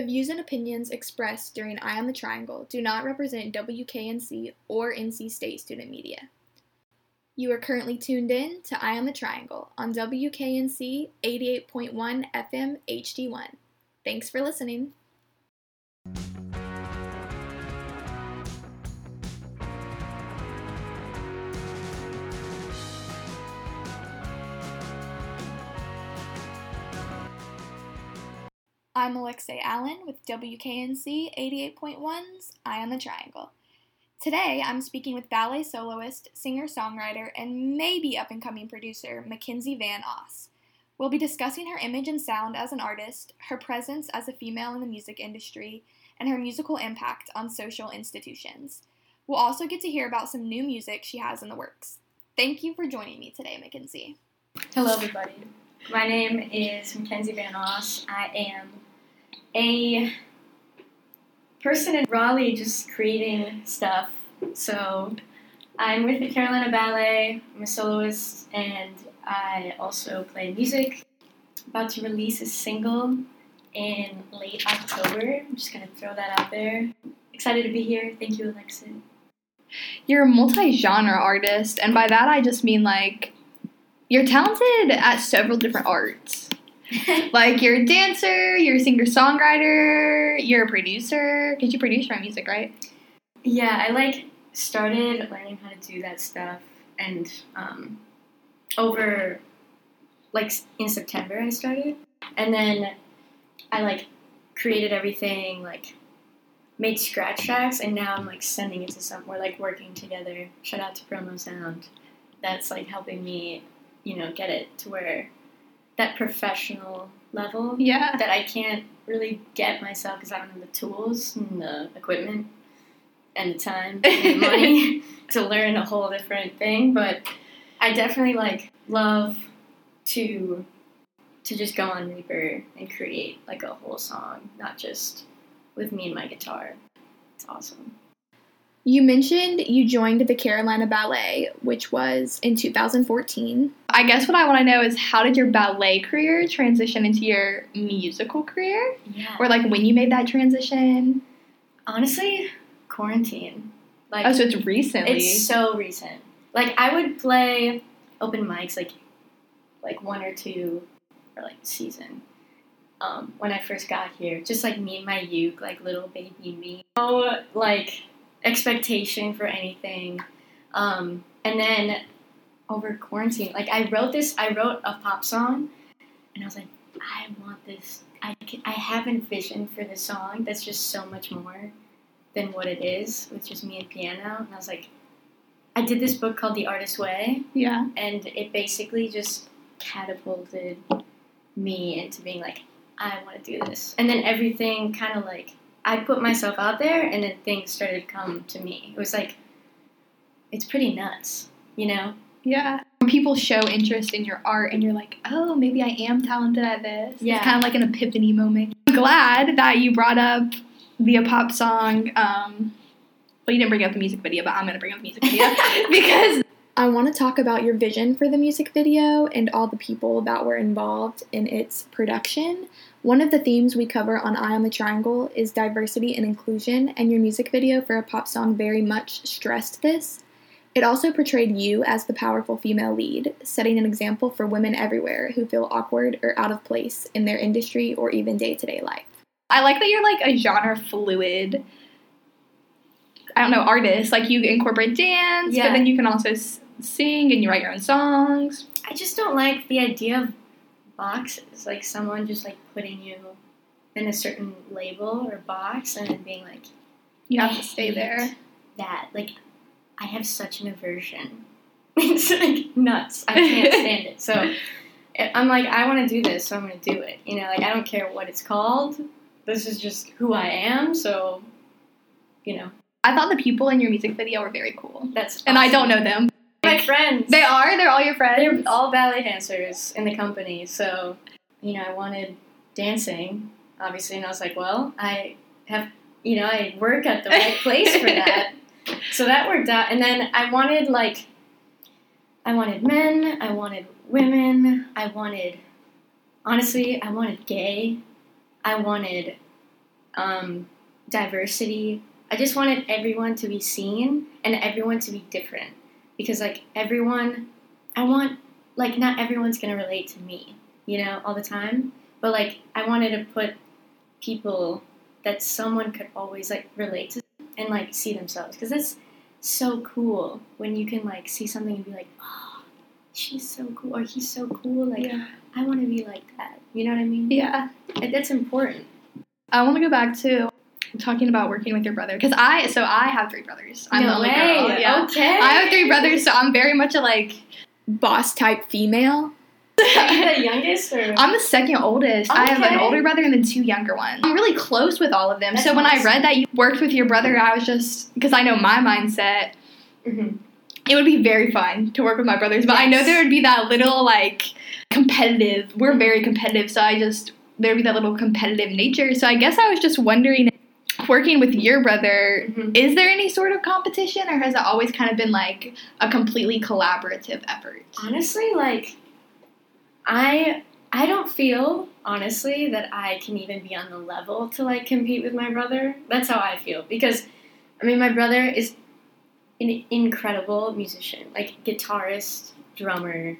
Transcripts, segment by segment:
The views and opinions expressed during Eye on the Triangle do not represent WKNC or NC State student media. You are currently tuned in to Eye on the Triangle on WKNC 88.1 FM HD1. Thanks for listening. I'm Alexei Allen with WKNC 88.1's Eye on the Triangle. Today, I'm speaking with ballet soloist, singer songwriter, and maybe up and coming producer Mackenzie Van Oss. We'll be discussing her image and sound as an artist, her presence as a female in the music industry, and her musical impact on social institutions. We'll also get to hear about some new music she has in the works. Thank you for joining me today, Mackenzie. Hello, everybody. My name is Mackenzie Van Oss. I am a person in Raleigh just creating stuff. So I'm with the Carolina Ballet. I'm a soloist and I also play music. About to release a single in late October. I'm just gonna throw that out there. Excited to be here. Thank you, Alexa. You're a multi genre artist, and by that I just mean like you're talented at several different arts. like you're a dancer, you're a singer songwriter, you're a producer. Because you produce my music, right? Yeah, I like started learning how to do that stuff, and um, over like in September I started, and then I like created everything like made scratch tracks, and now I'm like sending it to some. We're like working together. Shout out to Promo Sound. That's like helping me you know, get it to where that professional level yeah. that I can't really get myself because I don't have the tools and the equipment and the time and the money to learn a whole different thing. But I definitely like love to to just go on Reaper and create like a whole song, not just with me and my guitar. It's awesome. You mentioned you joined the Carolina Ballet, which was in 2014. I guess what I want to know is how did your ballet career transition into your musical career? Yeah. Or like when you made that transition? Honestly, quarantine. Like Oh, so it's recently. It's so recent. Like I would play open mics like like one or two or like season. Um, when I first got here, just like me and my uke, like little baby me. Oh, like expectation for anything. Um, and then over quarantine, like I wrote this, I wrote a pop song, and I was like, I want this. I can, I have a vision for this song that's just so much more than what it is with just me and piano. And I was like, I did this book called The Artist's Way. Yeah. And it basically just catapulted me into being like, I want to do this. And then everything kind of like I put myself out there, and then things started to come to me. It was like, it's pretty nuts, you know? Yeah. When people show interest in your art, and you're like, oh, maybe I am talented at this. Yeah. It's kind of like an epiphany moment. I'm glad that you brought up the pop song. Um, well, you didn't bring up the music video, but I'm going to bring up the music video because I want to talk about your vision for the music video and all the people that were involved in its production. One of the themes we cover on Eye on the Triangle is diversity and inclusion, and your music video for a pop song very much stressed this. It also portrayed you as the powerful female lead, setting an example for women everywhere who feel awkward or out of place in their industry or even day to day life. I like that you're like a genre fluid, I don't know, artist. Like you incorporate dance, Yeah. but then you can also sing and you write your own songs. I just don't like the idea of boxes, like someone just like putting you in a certain label or box and then being like, You have to stay there. That, like, I have such an aversion. it's like nuts. I can't stand it. So I'm like, I want to do this, so I'm going to do it. You know, like, I don't care what it's called. This is just who I am, so, you know, I thought the people in your music video were very cool. that's. And I don't know them. My friends. They are? They're all your friends? They're all ballet dancers in the company, so you know, I wanted dancing, obviously, and I was like, well, I have, you know, I work at the right place for that, so that worked out. And then I wanted like, I wanted men, I wanted women, I wanted, honestly, I wanted gay, I wanted um, diversity. I just wanted everyone to be seen and everyone to be different because like everyone, I want like not everyone's gonna relate to me, you know, all the time. But like I wanted to put people that someone could always like relate to and like see themselves because that's so cool when you can like see something and be like, oh, she's so cool or he's so cool. Like yeah. I want to be like that. You know what I mean? Yeah. That's important. I want to go back to talking about working with your brother because I so I have three brothers. I'm no the only way. girl. Yeah. Okay. I have three brothers, so I'm very much a like boss type female. Are you the youngest or? I'm the second oldest. I have an older brother and then two younger ones. I'm really close with all of them. That's so when I read that you worked with your brother, I was just because I know my mindset. Mhm. It would be very fun to work with my brothers, but I know there would be that little like competitive. We're very competitive, so I just there'd be that little competitive nature. So I guess I was just wondering, working with your brother, Mhm. is there any sort of competition, or has it always kind of been like a completely collaborative effort? Honestly, like I I don't feel honestly that I can even be on the level to like compete with my brother. That's how I feel because I mean my brother is an incredible musician, like guitarist, drummer,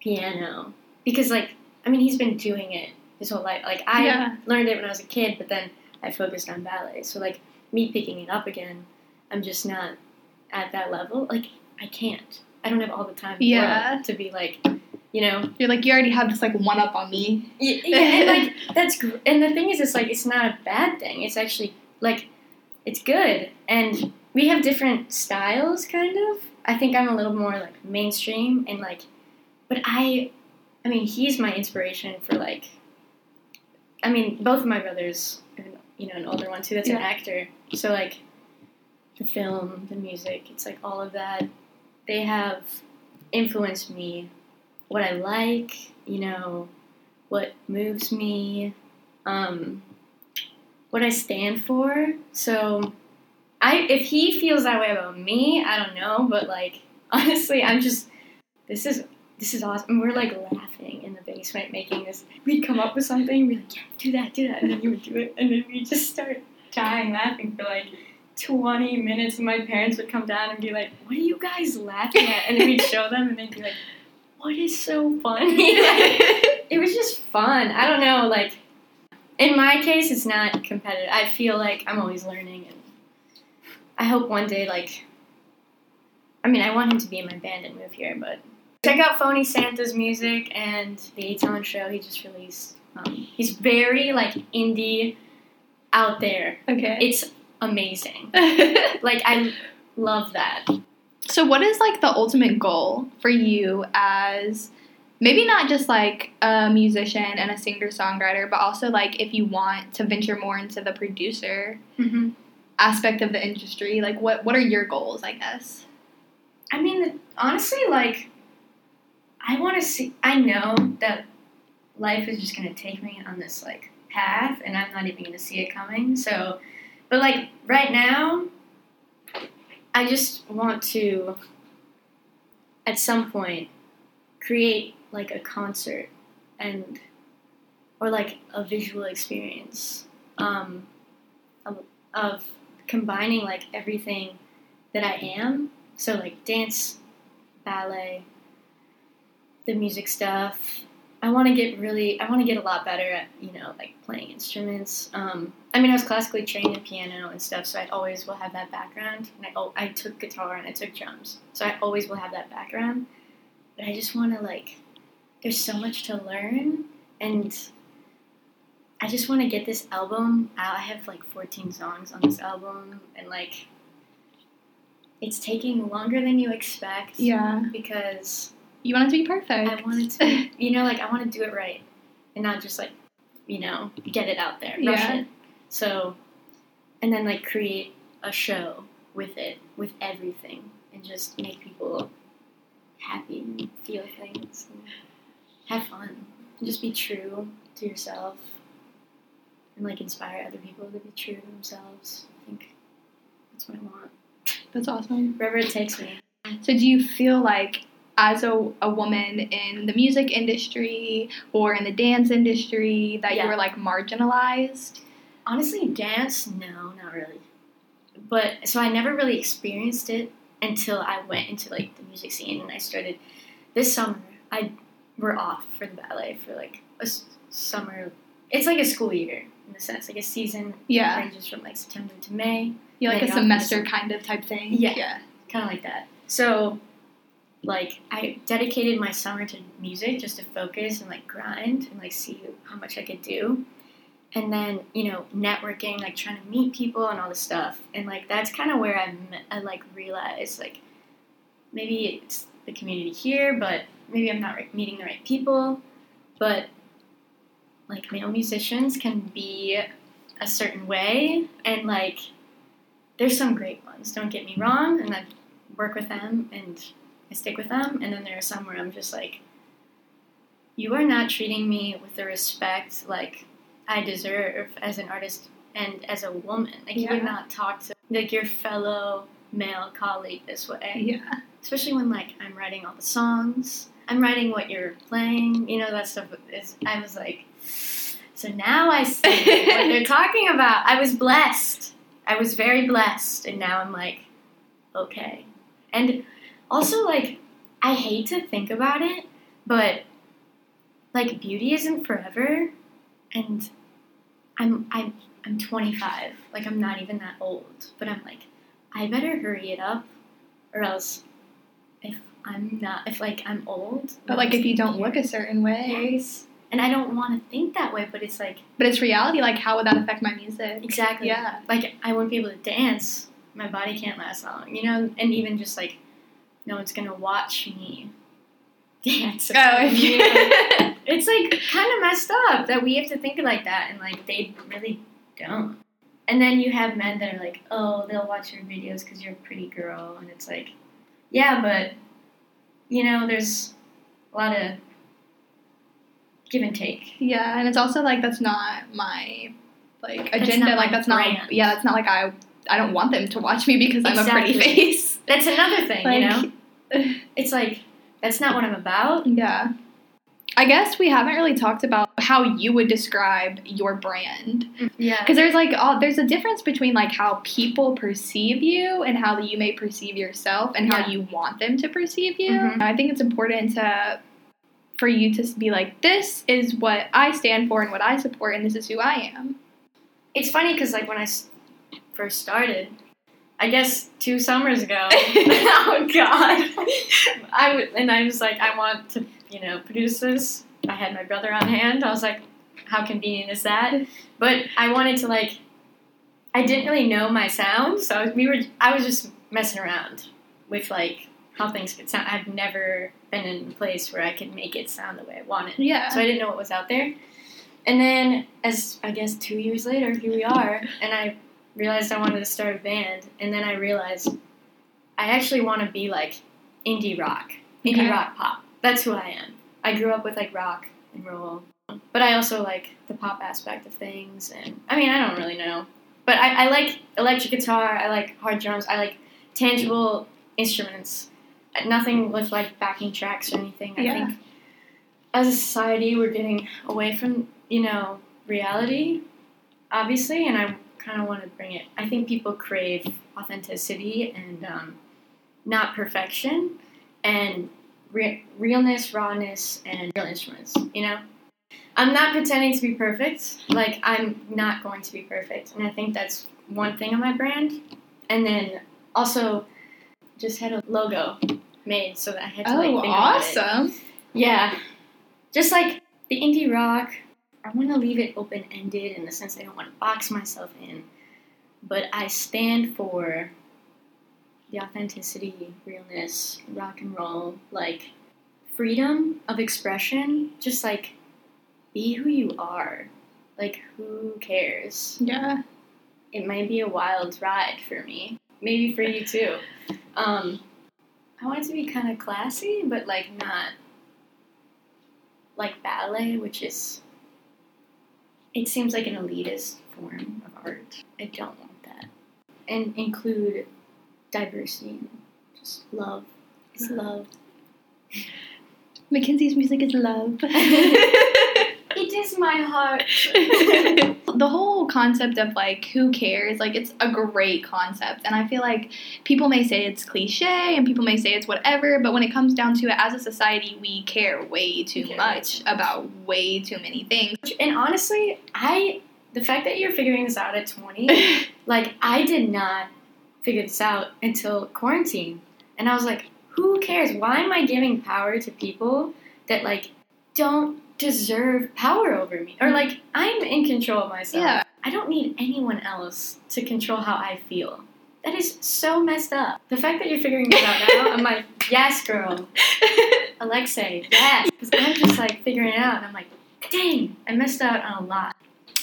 piano. Because like I mean he's been doing it his whole life. Like I Yeah. learned it when I was a kid, but then I focused on ballet. So like me picking it up again, I'm just not at that level. Like I can't. I don't have all the time Yeah. to be like, you know. You're like you already have this like one up on me. Yeah, yeah, and like that's gr- and the thing is, it's like it's not a bad thing. It's actually like it's good, and we have different styles, kind of. I think I'm a little more like mainstream and like, but I, I mean, he's my inspiration for like. I mean, both of my brothers, and, you know, an older one too. That's an actor, so like, the film, the music, it's like all of that. They have influenced me, what I like, you know, what moves me, um, what I stand for. So, I if he feels that way about me, I don't know, but like honestly, I'm just this is this is awesome. And we're like laughing in the basement making this. We'd come up with something, we'd like, yeah, do that, do that, and then you would do it, and then we'd just start dying laughing for like. 20 minutes and my parents would come down and be like, What are you guys laughing at? And then we'd show them and they'd be like, What is so funny? Like, it was just fun. I don't know, like in my case it's not competitive. I feel like I'm always learning and I hope one day like I mean I want him to be in my band and move here, but check out Phony Santa's music and the Aton show he just released. Um, he's very like indie out there. okay. It's amazing. Like I love that. So, what is like the ultimate goal for you as maybe not just like a musician and a singer songwriter, but also like if you want to venture more into the producer Mm-hmm. aspect of the industry? Like, what what are your goals? I guess. I mean, honestly, like, I want to see. I know that life is just going to take me on this, like, path, and I'm not even to see it coming. So, but, like, right now, I just want to, at some point, create, like, a concert and, or, like, a visual experience um, of, of combining, like, everything that I am so like dance, ballet, the music stuff. I want to get really, I want to get a lot better at you know like playing instruments. Um, I mean, I was classically trained in piano and stuff, so I always will have that background. And I, oh, I took guitar and I took drums, so I always will have that background. But I just want to like, there's so much to learn, and I just want to get this album out. I have like 14 songs on this album, and like it's taking longer than you expect. Yeah. Because You want it to be perfect. I wanted to, you know, like I want to do it right and not just like, you know, get it out there, rush Yeah. it. So, and then like create a show with it, with everything, and just make people happy and feel things and have fun. And just be true to yourself and like inspire other people to be true to themselves. I think that's what I want. That's awesome. Wherever it takes me. So, do you feel like, as a, a woman in the music industry or in the dance industry, that Yeah. you were like marginalized? honestly, dance, no, not really. But so I never really experienced it until I went into like the music scene and I started this summer. I we're off for the ballet for like a s- summer. It's like a school year in a sense, like a season Yeah. ranges from like September to May, Yeah, like a semester kind of type thing. Yeah. Yeah. kind of like that. So, like, I dedicated my summer to music just to focus and like grind and like see how much I could do. And then, you know, networking, like trying to meet people and all this stuff. And like, that's kind of where I, I like realized, like, maybe it's the community here, but maybe I'm not right, meeting the right people. But like, male musicians can be a certain way. And like, there's some great ones, don't get me wrong. And I work with them and I stick with them. And then there are some where I'm just like, you are not treating me with the respect like I deserve as an artist and as a woman. Like you Yeah. would not talk to like your fellow male colleague this way. Yeah. Especially when like I'm writing all the songs. I'm writing what you're playing, you know, that stuff is I was like so now I see what they're talking about. I was blessed. I was very blessed and now I'm like, okay. And also like I hate to think about it, but like beauty isn't forever and I'm I'm I'm 25. Like I'm not even that old, but I'm like I better hurry it up or else if I'm not if like I'm old, But like if you don't look a certain way, yes. And I don't want to think that way, but it's like but it's reality. Like, how would that affect my music? exactly Yeah. like I wouldn't be able to dance. My body can't last long, you know. And even just like no one's gonna watch me dance. Oh, it's like kind of messed up that we have to think like that, and like they really don't. And then you have men that are like, oh, they'll watch your videos because you're a pretty girl, and it's like, yeah, but you know, there's a lot of give and take. yeah, and it's also like that's not my like agenda. not like that's brand. not. Yeah, that's not like I. I don't want them to watch me because I'm a pretty face. That's another thing, you know. It's like that's not what I'm about. Yeah. I guess we haven't really talked about how you would describe your brand. Yeah. Because there's like all, there's a difference between like how people perceive you and how you may perceive yourself and how Yeah. you want them to perceive you. Mhm. I think it's important to for you to be like this is what I stand for and what I support and this is who I am. It's funny because like when I first started, I guess two summers ago. oh God! I w- and I was like, I want to, you know, produce this. I had my brother on hand. I was like, how convenient is that? But I wanted to like, I didn't really know my sound, so we were. I was just messing around with like how things could sound. I've never been in a place where I could make it sound the way I wanted. Yeah. So I didn't know what was out there. And then, as I guess two years later, here we are, and I realized I wanted to start a band. And then I realized I actually want to be like indie rock, indie Okay. rock pop. That's who I am. I grew up with like rock and roll, but I also like the pop aspect of things. And I mean, I don't really know, but I, I like electric guitar. I like hard drums. I like tangible instruments. Nothing with like backing tracks or anything. I Yeah. think as a society, we're getting away from you know reality, obviously, and I kind of want to bring it. I think people crave authenticity and um, not perfection, and re- realness, rawness, and real instruments. You know, I'm not pretending to be perfect. Like I'm not going to be perfect, and I think that's one thing on my brand. And then also, just had a logo made so that I had to like oh, think about it. awesome. Yeah. Just like the indie rock, I want to leave it open ended in the sense I don't want to box myself in. But I stand for the authenticity, realness, rock and roll, like freedom of expression. Just like be who you are. Like, who cares? Yeah. It might be a wild ride for me. Maybe for you too. Um, I want it to be kind of classy, but like not like ballet, which is. It seems like an elitist form of art. I don't want that. And include diversity and just love. It's love. Mackenzie's music is love. My heart. the whole concept of like who cares like it's a great concept and i feel like people may say it's cliche and people may say it's whatever but when it comes down to it as a society we care way too care way much about way too many things And honestly, I the fact that you're figuring this out at 20, like I did not figure this out until quarantine. And I was like, who cares? Why am I giving power to people that like don't deserve power over me? Or like I'm in control of myself. yeah I don't need anyone else to control how I feel. That is so messed up. The fact that you're figuring this out now, I'm like, yes, girl. Alexei, yes. Because I'm just like figuring it out, and I'm like, dang, I missed out on a lot.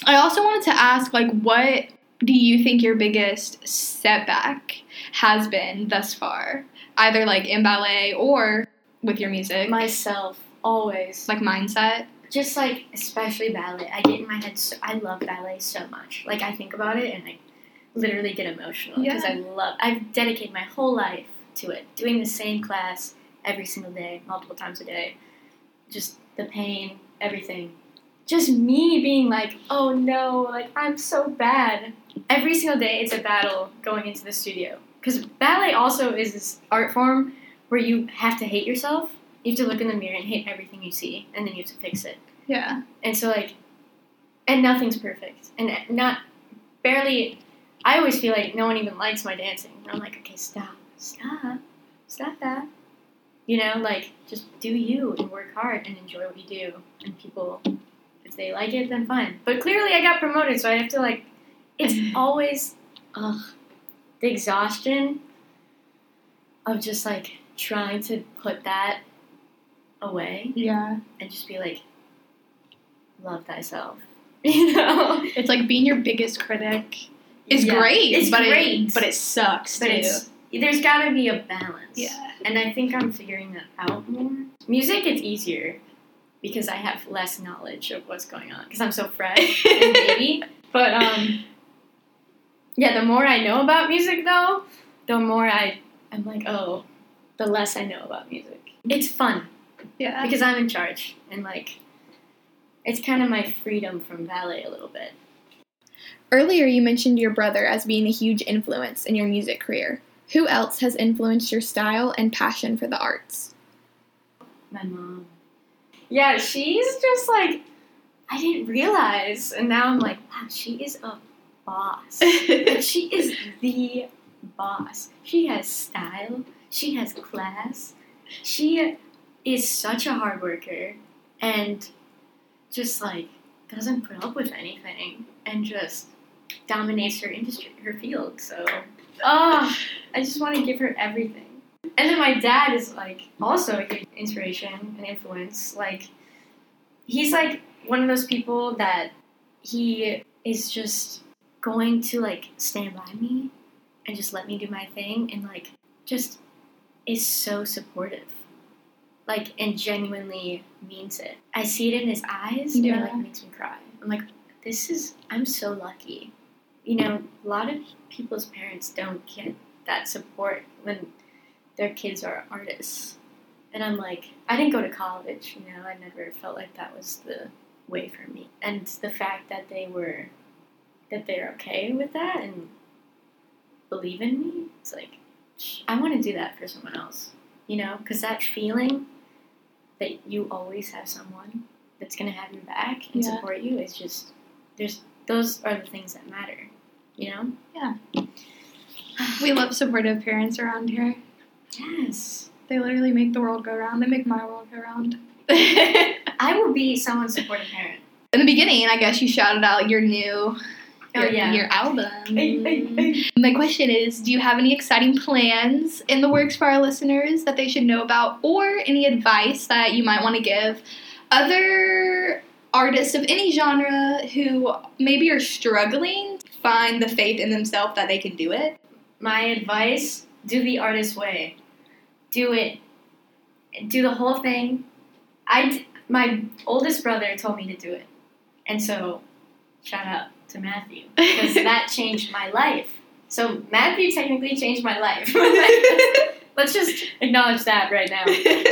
i also wanted to ask like what do you think your biggest setback has been thus far either like in ballet or with your music Myself, always. like mindset Just like, especially ballet. I get in my head, so, I love ballet so much. Like, I think about it, and I literally get emotional because Yeah. I love, I've dedicated my whole life to it. Doing the same class every single day, multiple times a day. Just the pain, everything. Just me being like, oh no, like I'm so bad. Every single day it's a battle going into the studio. Because ballet also is this art form where you have to hate yourself. You have to look in the mirror and hate everything you see, and then you have to fix it. yeah And so, like, and nothing's perfect. And not, barely, I always feel like no one even likes my dancing. And I'm like, okay, stop, stop, stop that. You know, like, just do you and work hard and enjoy what you do. And people, if they like it, then fine. But clearly I got promoted, so I have to, like, it's always, ugh, the exhaustion of just, like, trying to put that away yeah and just be like, love thyself. You know? It's like being your biggest critic is Yeah, great, It's but great. it but it sucks but too. it's there's gotta be a balance. yeah, And I think I'm figuring that out more. Music it's easier because I have less knowledge of what's going on because I'm so fresh and baby. But um yeah, the more I know about music though, the more I I'm like, oh, the less I know about music. It's fun. Yeah. because I'm in charge and like it's kind of my freedom from ballet a little bit. Earlier, you mentioned your brother as being a huge influence in your music career. Who else has influenced your style and passion for the arts? My mom. Yeah, she's just like I didn't realize, and now I'm like, wow, she is a boss. like she is the boss. She has style. She has class. She is such a hard worker and just like doesn't put up with anything and just dominates her industry, her field. So, ah, I just want to give her everything. And then my dad is like also a huge inspiration and influence. Like, he's like one of those people that he is just going to like stand by me and just let me do my thing and like just is so supportive like and genuinely means it. I see it in his eyes and it like makes me cry. I'm like this is i'm so lucky. You know a lot of people's parents don't get that support when their kids are artists. And i'm like i didn't go to college you know i never felt like that was the way for me. And the fact that they were that they're okay with that and believe in me it's like i want to do that for someone else. You know because that feeling that you always have someone that's going to have your back and Yeah. support you is just there's those are the things that matter you know Yeah. we love supportive parents around here. yes They literally make the world go round. They make my world go round. i will be someone's supportive parent In the beginning, I guess you shouted out your new oh your, yeah your album. Hey, hey, hey. My question is Do you have any exciting plans in the works for our listeners that they should know about, or any advice that you might want to give other artists of any genre who maybe are struggling to find the faith in themselves that they can do it? my advice do the artist way do it do the whole thing i d- my oldest brother told me to do it and so shout out to matthew because that changed my life. So matthew technically changed my life. Let's just acknowledge that right now.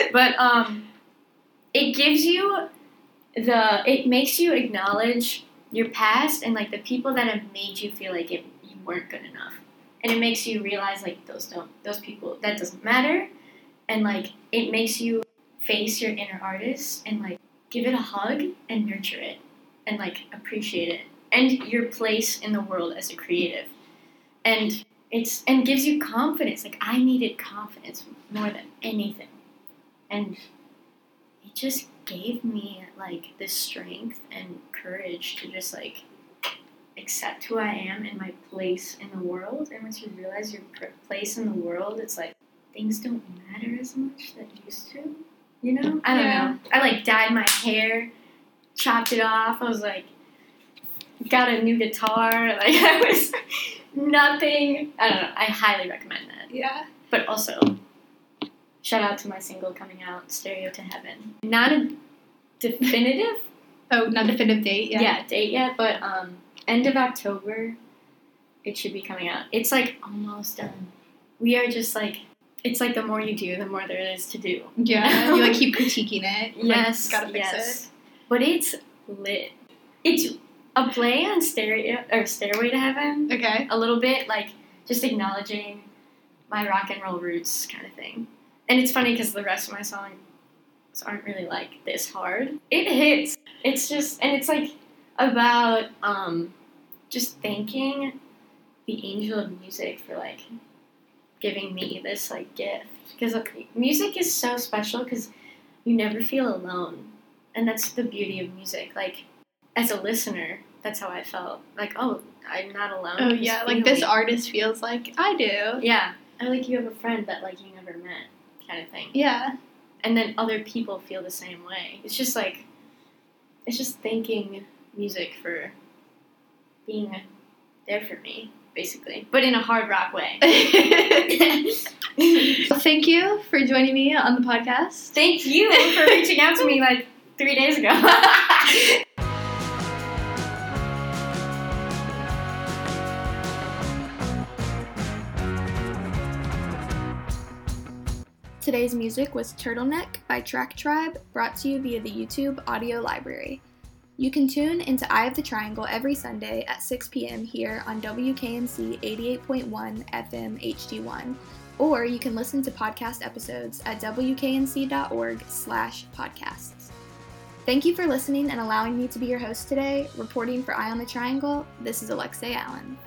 But um it gives you the it makes you acknowledge your past and like the people that have made you feel like it, you weren't good enough, and it makes you realize like those don't those people that doesn't matter, and like it makes you face your inner artist and like give it a hug and nurture it and like appreciate it and your place in the world as a creative. And it's and gives you confidence. Like i needed confidence more than anything. And it just gave me like this strength and courage to just like accept who i am and my place in the world. And once you realize your place in the world it's like things don't matter as much that used to you know? I don't Yeah. know. I like dyed my hair chopped it off. I was like got a new guitar like i was nothing i don't know i highly recommend that Yeah. but also shout out to my single coming out stereo to heaven not a definitive Oh, not definitive date. Yeah. yeah. date yet but um end of october it should be coming out it's like almost done we are just like it's like the more you do the more there is to do Yeah. You like keep critiquing it. Like, yes gotta fix yes but it's lit it's a play on stereo or stairway to heaven. Okay. a little bit, like just acknowledging my rock and roll roots kind of thing. And it's funny because the rest of my songs aren't really like this hard. It hits. It's just, and it's like about um, just thanking the angel of music for like giving me this like gift. Because music is so special because you never feel alone. And that's the beauty of music. Like, as a listener, that's how I felt. Like, oh, I'm not alone. Oh yeah, like this artist feels like I do. Yeah, I like you have a friend that like you never met, kind of thing. Yeah. And then other people feel the same way. It's just like, it's just thanking music for being there for me, basically, but in a hard rock way. Well, Thank you for joining me on the podcast. Thank you for reaching out to me like three days ago. Today's music was Turtleneck by Track Tribe, brought to you via the YouTube audio library. You can tune into Eye of the Triangle every Sunday at 6 p.m. here on WKNC 88.1 FM HD1, or you can listen to podcast episodes at wknc.org slash podcasts. Thank you for listening and allowing me to be your host today. Reporting for Eye on the Triangle, this is Alexei Allen.